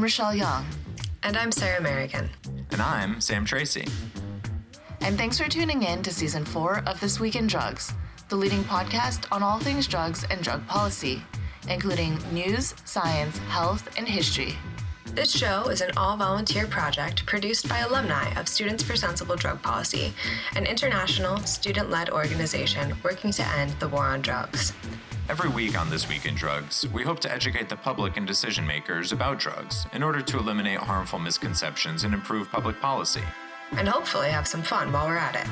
I'm Rochelle Young. And I'm Sarah Merrigan. And I'm Sam Tracy. And thanks for tuning in to season four of This Week in Drugs, the leading podcast on all things drugs and drug policy, including news, science, health, and history. This show is an all volunteer project produced by alumni of Students for Sensible Drug Policy, an international student led organization working to end the war on drugs. Every week on This Week in Drugs, we hope to educate the public and decision makers about drugs in order to eliminate harmful misconceptions and improve public policy. And hopefully have some fun while we're at it.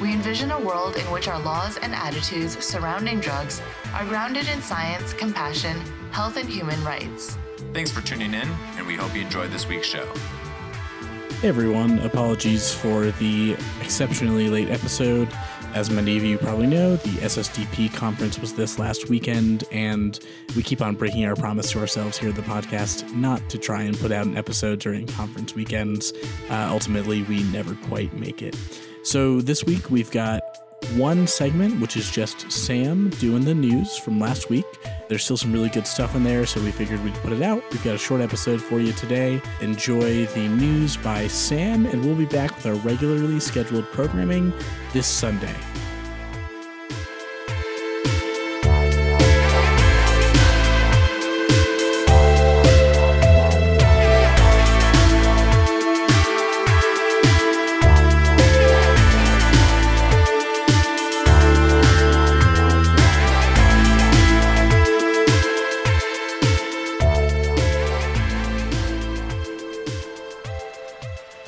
We envision a world in which our laws and attitudes surrounding drugs are grounded in science, compassion, health, and human rights. Thanks for tuning in, and we hope you enjoyed this week's show. Hey everyone, apologies for the exceptionally late episode. As many of you probably know, the SSDP conference was this last weekend, and we keep on breaking our promise to ourselves here at the podcast not to try and put out an episode during conference weekends. Uh, ultimately, we never quite make it. So this week we've got one segment, which is just Sam doing the news from last week. There's still some really good stuff in there, so we figured we'd put it out. We've got a short episode for you today. Enjoy the news by Sam, and we'll be back with our regularly scheduled programming this Sunday.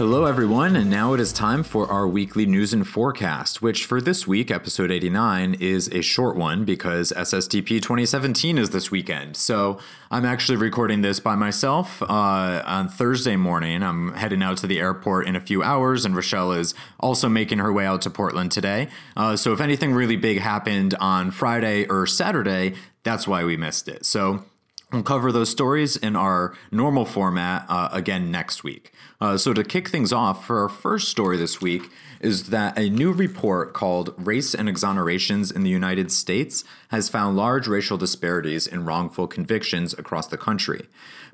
Hello, everyone, and now it is time for our weekly news and forecast, which for this week, episode 89, is a short one because SSDP 2017 is this weekend. So I'm actually recording this by myself uh, on Thursday morning. I'm heading out to the airport in a few hours, and Rochelle is also making her way out to Portland today. Uh, so if anything really big happened on Friday or Saturday, that's why we missed it. So We'll cover those stories in our normal format uh, again next week. Uh, so, to kick things off, for our first story this week, is that a new report called Race and Exonerations in the United States has found large racial disparities in wrongful convictions across the country.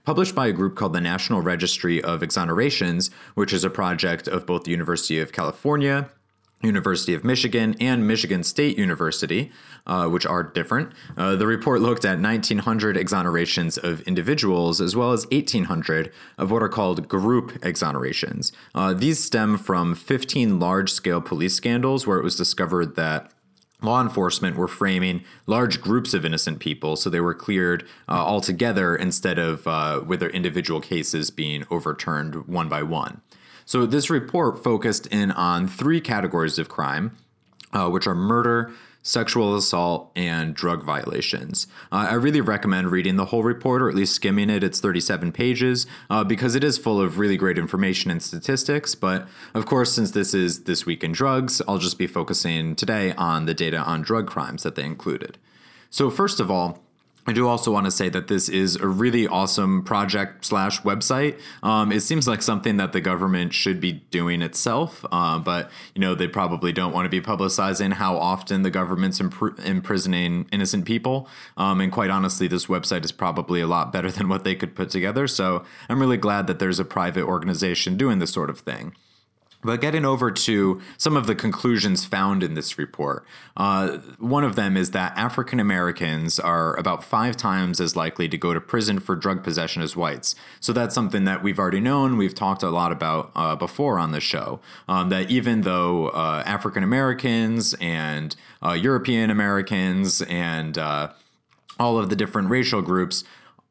Published by a group called the National Registry of Exonerations, which is a project of both the University of California University of Michigan and Michigan State University, uh, which are different. Uh, the report looked at 1,900 exonerations of individuals as well as 1,800 of what are called group exonerations. Uh, these stem from 15 large scale police scandals where it was discovered that law enforcement were framing large groups of innocent people, so they were cleared uh, altogether instead of uh, with their individual cases being overturned one by one. So this report focused in on three categories of crime, uh, which are murder, sexual assault, and drug violations. Uh, I really recommend reading the whole report or at least skimming it. It's 37 pages uh, because it is full of really great information and statistics. But of course, since this is This Week in Drugs, I'll just be focusing today on the data on drug crimes that they included. So, first of all, I do also want to say that this is a really awesome project slash website. Um, it seems like something that the government should be doing itself, uh, but you know they probably don't want to be publicizing how often the government's impr- imprisoning innocent people. Um, and quite honestly, this website is probably a lot better than what they could put together. So I'm really glad that there's a private organization doing this sort of thing. But getting over to some of the conclusions found in this report, uh, one of them is that African Americans are about five times as likely to go to prison for drug possession as whites. So that's something that we've already known. We've talked a lot about uh, before on the show. Um, that even though uh, African Americans and uh, European Americans and uh, all of the different racial groups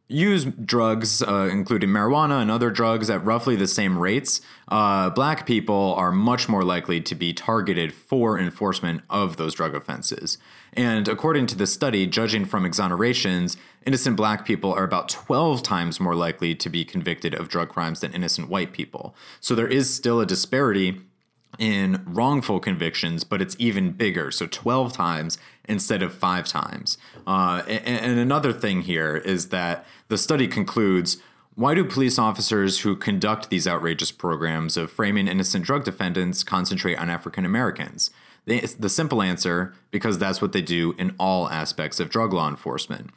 use drugs, uh, including marijuana and other drugs, at roughly the same rates, uh, black people are much more likely to be targeted for enforcement of those drug offenses. And according to the study, judging from exonerations, innocent black people are about 12 times more likely to be convicted of drug crimes than innocent white people. So there is still a disparity in wrongful convictions, but it's even bigger. So 12 times instead of five times. Uh, and, and another thing here is that the study concludes why do police officers who conduct these outrageous programs of framing innocent drug defendants concentrate on African Americans? The simple answer because that's what they do in all aspects of drug law enforcement.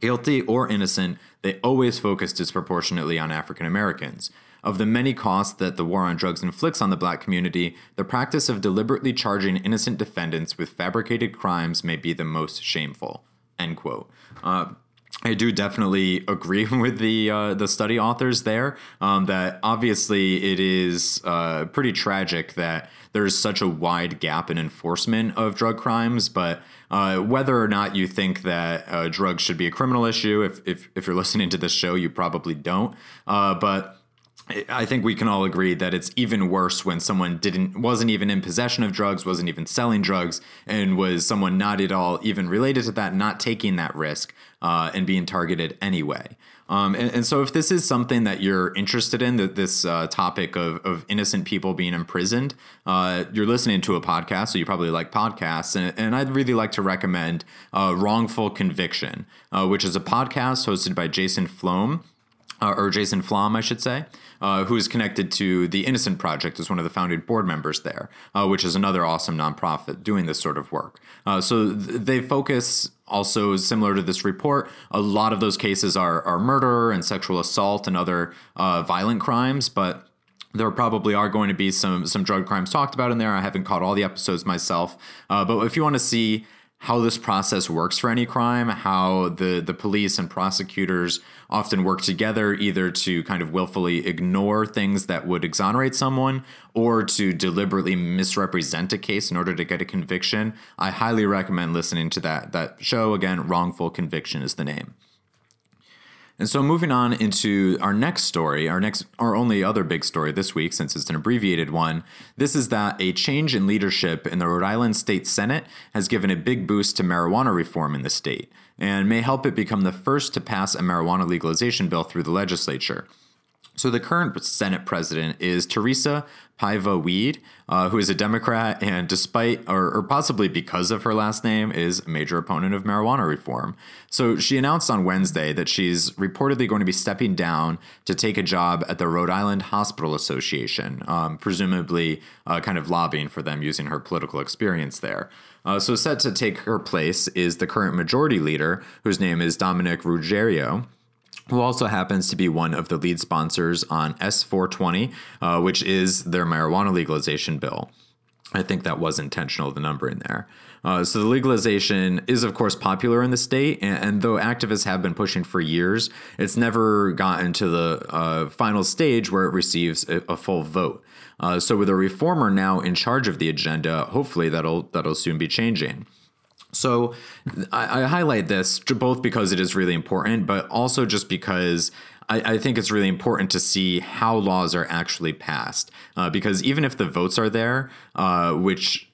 Guilty or innocent, they always focus disproportionately on African Americans. Of the many costs that the war on drugs inflicts on the black community, the practice of deliberately charging innocent defendants with fabricated crimes may be the most shameful. End quote. Uh, I do definitely agree with the uh, the study authors there um, that obviously it is uh, pretty tragic that there's such a wide gap in enforcement of drug crimes, but uh, whether or not you think that uh, drugs should be a criminal issue, if, if, if you're listening to this show, you probably don't. Uh, but I think we can all agree that it's even worse when someone didn't wasn't even in possession of drugs, wasn't even selling drugs, and was someone not at all even related to that, not taking that risk uh, and being targeted anyway. Um, and, and, so, if this is something that you're interested in, that this uh, topic of, of innocent people being imprisoned, uh, you're listening to a podcast, so you probably like podcasts. And, and I'd really like to recommend uh, Wrongful Conviction, uh, which is a podcast hosted by Jason Flom, uh, or Jason Flom, I should say uh, who is connected to the Innocence Project as one of the founding board members there, uh, which is another awesome nonprofit doing this sort of work. Uh, so th- they focus also similar to this report. A lot of those cases are, are murder and sexual assault and other uh, violent crimes, but there probably are going to be some some drug crimes talked about in there. I haven't caught all the episodes myself, uh, but if you want to see how this process works for any crime, how the, the police and prosecutors often work together either to kind of willfully ignore things that would exonerate someone or to deliberately misrepresent a case in order to get a conviction. I highly recommend listening to that that show again, Wrongful Conviction is the name. And so, moving on into our next story, our next, our only other big story this week, since it's an abbreviated one, this is that a change in leadership in the Rhode Island State Senate has given a big boost to marijuana reform in the state and may help it become the first to pass a marijuana legalization bill through the legislature. So the current Senate president is Teresa Paiva Weed, uh, who is a Democrat and despite, or, or, possibly because of her last name, is a major opponent of marijuana reform. So she announced on Wednesday that she's reportedly going to be stepping down to take a job at the Rhode Island Hospital Association, um, presumably uh, kind of lobbying for them using her political experience there. Uh, so set to take her place is the current majority leader, whose name is Dominick Ruggerio who also happens to be one of the lead sponsors on S420, uh, which is their marijuana legalization bill. I think that was intentional, the number in there. Uh, so the legalization is, of course, popular in the state, and, and, though activists have been pushing for years, it's never gotten to the uh, final stage where it receives a, a full vote. Uh, so with a reformer now in charge of the agenda, hopefully that'll that'll soon be changing. So I, I, highlight this both because it is really important, but also just because I, I think it's really important to see how laws are actually passed. Uh, because even if the votes are there, uh, which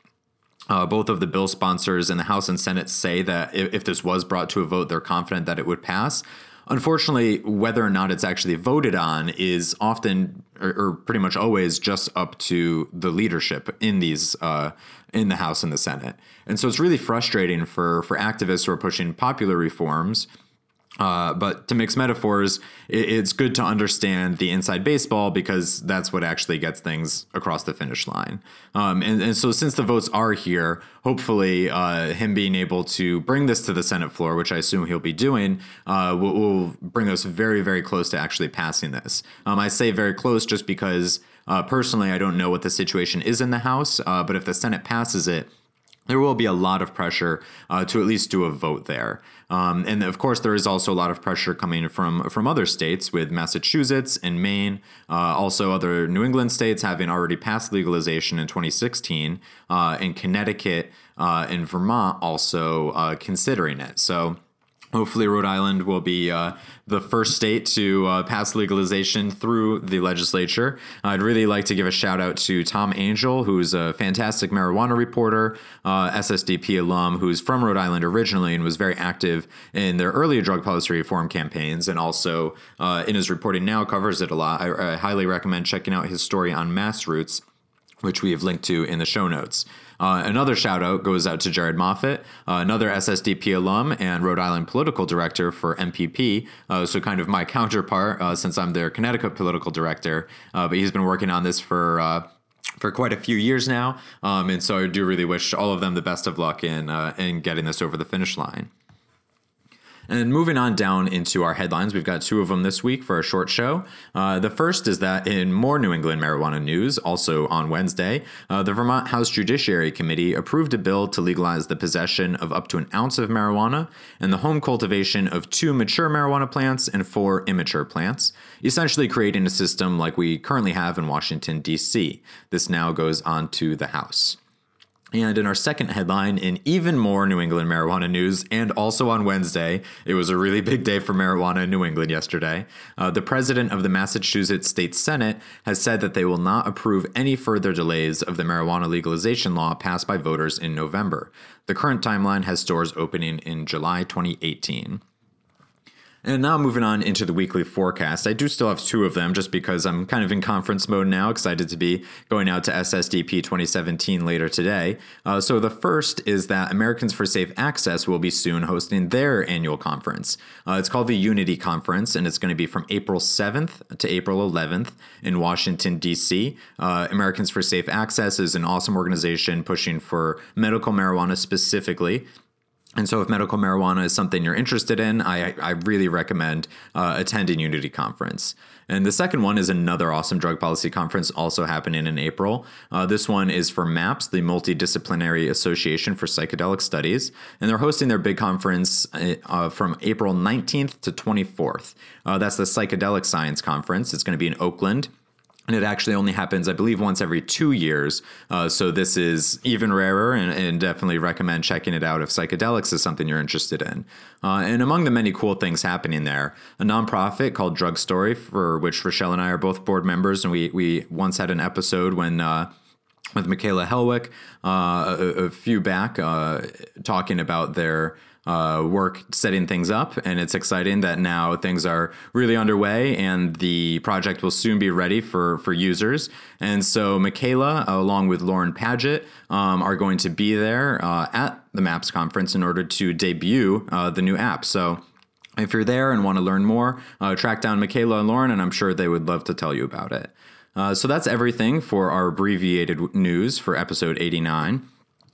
uh, both of the bill sponsors in the House and Senate say that if, if, this was brought to a vote, they're confident that it would pass. Unfortunately, whether or not it's actually voted on is often, or, or pretty much always, just up to the leadership in these uh, in the House and the Senate. And so it's really frustrating for for activists who are pushing popular reforms. Uh, but to mix metaphors, it, it's good to understand the inside baseball because that's what actually gets things across the finish line. Um, and, and, so, since the votes are here, hopefully, uh, him being able to bring this to the Senate floor, which I assume he'll be doing, uh, will, will, bring us very, very close to actually passing this. Um, I say very close just because uh, personally, I don't know what the situation is in the House, uh, but if the Senate passes it, there will be a lot of pressure uh, to at least do a vote there. Um, and of course, there is also a lot of pressure coming from from other states, with Massachusetts and Maine, uh, also other New England states having already passed legalization in 2016, uh, and Connecticut uh, and Vermont also uh, considering it. So Hopefully, Rhode Island will be uh, the first state to uh, pass legalization through the legislature. I'd really like to give a shout out to Tom Angell, who's a fantastic marijuana reporter, uh, SSDP alum, who's from Rhode Island originally and was very active in their earlier drug policy reform campaigns, and also uh, in his reporting now covers it a lot. I, I highly recommend checking out his story on MassRoots, which we have linked to in the show notes. Uh, another shout out goes out to Jared Moffat, uh, another SSDP alum and Rhode Island political director for MPP. Uh, so, kind of my counterpart uh, since I'm their Connecticut political director. Uh, but he's been working on this for uh, for quite a few years now. Um, and so I do really wish all of them the best of luck in, uh, in getting this over the finish line. And then moving on down into our headlines, we've got two of them this week for a short show. Uh, the first is that in more New England marijuana news, also on Wednesday, uh, the Vermont House Judiciary Committee approved a bill to legalize the possession of up to an ounce of marijuana and the home cultivation of two mature marijuana plants and four immature plants, essentially creating a system like we currently have in Washington, D.C. This now goes on to the House. And in our second headline, in even more New England marijuana news, and also on Wednesday, it was a really big day for marijuana in New England yesterday. Uh, the president of the Massachusetts State Senate has said that they will not approve any further delays of the marijuana legalization law passed by voters in November. The current timeline has stores opening in July 2018. And now moving on into the weekly forecast. I do still have two of them just because I'm kind of in conference mode now, excited to be going out to SSDP 2017 later today. Uh, so the first is that Americans for Safe Access will be soon hosting their annual conference. Uh, it's called the Unity Conference, and it's going to be from April 7th to April 11th in Washington, D.C. Uh, Americans for Safe Access is an awesome organization pushing for medical marijuana specifically. And so, if medical marijuana is something you're interested in, I, I really recommend uh, attending Unity Conference. And the second one is another awesome drug policy conference, also happening in April. Uh, this one is for MAPS, the Multidisciplinary Association for Psychedelic Studies, and they're hosting their big conference uh, from April 19th to 24th. Uh, that's the Psychedelic Science Conference. It's going to be in Oakland and it actually only happens, I believe, once every two years. Uh, so this is even rarer, and, and, definitely recommend checking it out if psychedelics is something you're interested in. Uh, and among the many cool things happening there, a nonprofit called Drug Story, for which Rochelle and I are both board members, and we we once had an episode when. Uh, with Michaela Helwick, uh, a, a, few back, uh, talking about their uh, work setting things up, and it's exciting that now things are really underway, and the project will soon be ready for for users. And so Michaela, along with Lauren Paget, um, are going to be there uh, at the MAPS conference in order to debut uh, the new app. So. If you're there and want to learn more, uh, track down Michaela and Lauren, and I'm sure they would love to tell you about it. Uh, so that's everything for our abbreviated news for episode 89.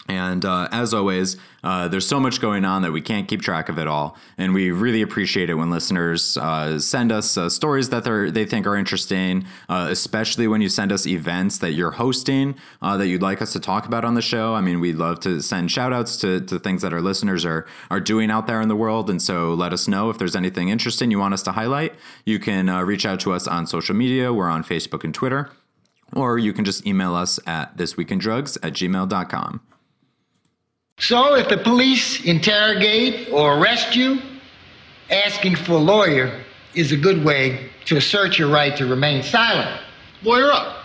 And uh, as always, uh, there's so much going on that we can't keep track of it all, and we really appreciate it when listeners uh, send us uh, stories that they think are interesting, uh, especially when you send us events that you're hosting uh, that you'd like us to talk about on the show. I mean, we'd love to send shout outs to, to things that our listeners are are doing out there in the world, and so let us know if there's anything interesting you want us to highlight. You can reach out to us on social media. We're on Facebook and Twitter, or you can just email us at thisweekindrugs at gmail.com. So if the police interrogate or arrest you, asking for a lawyer is a good way to assert your right to remain silent. Lawyer up.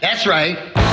That's right.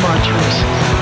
Smartest way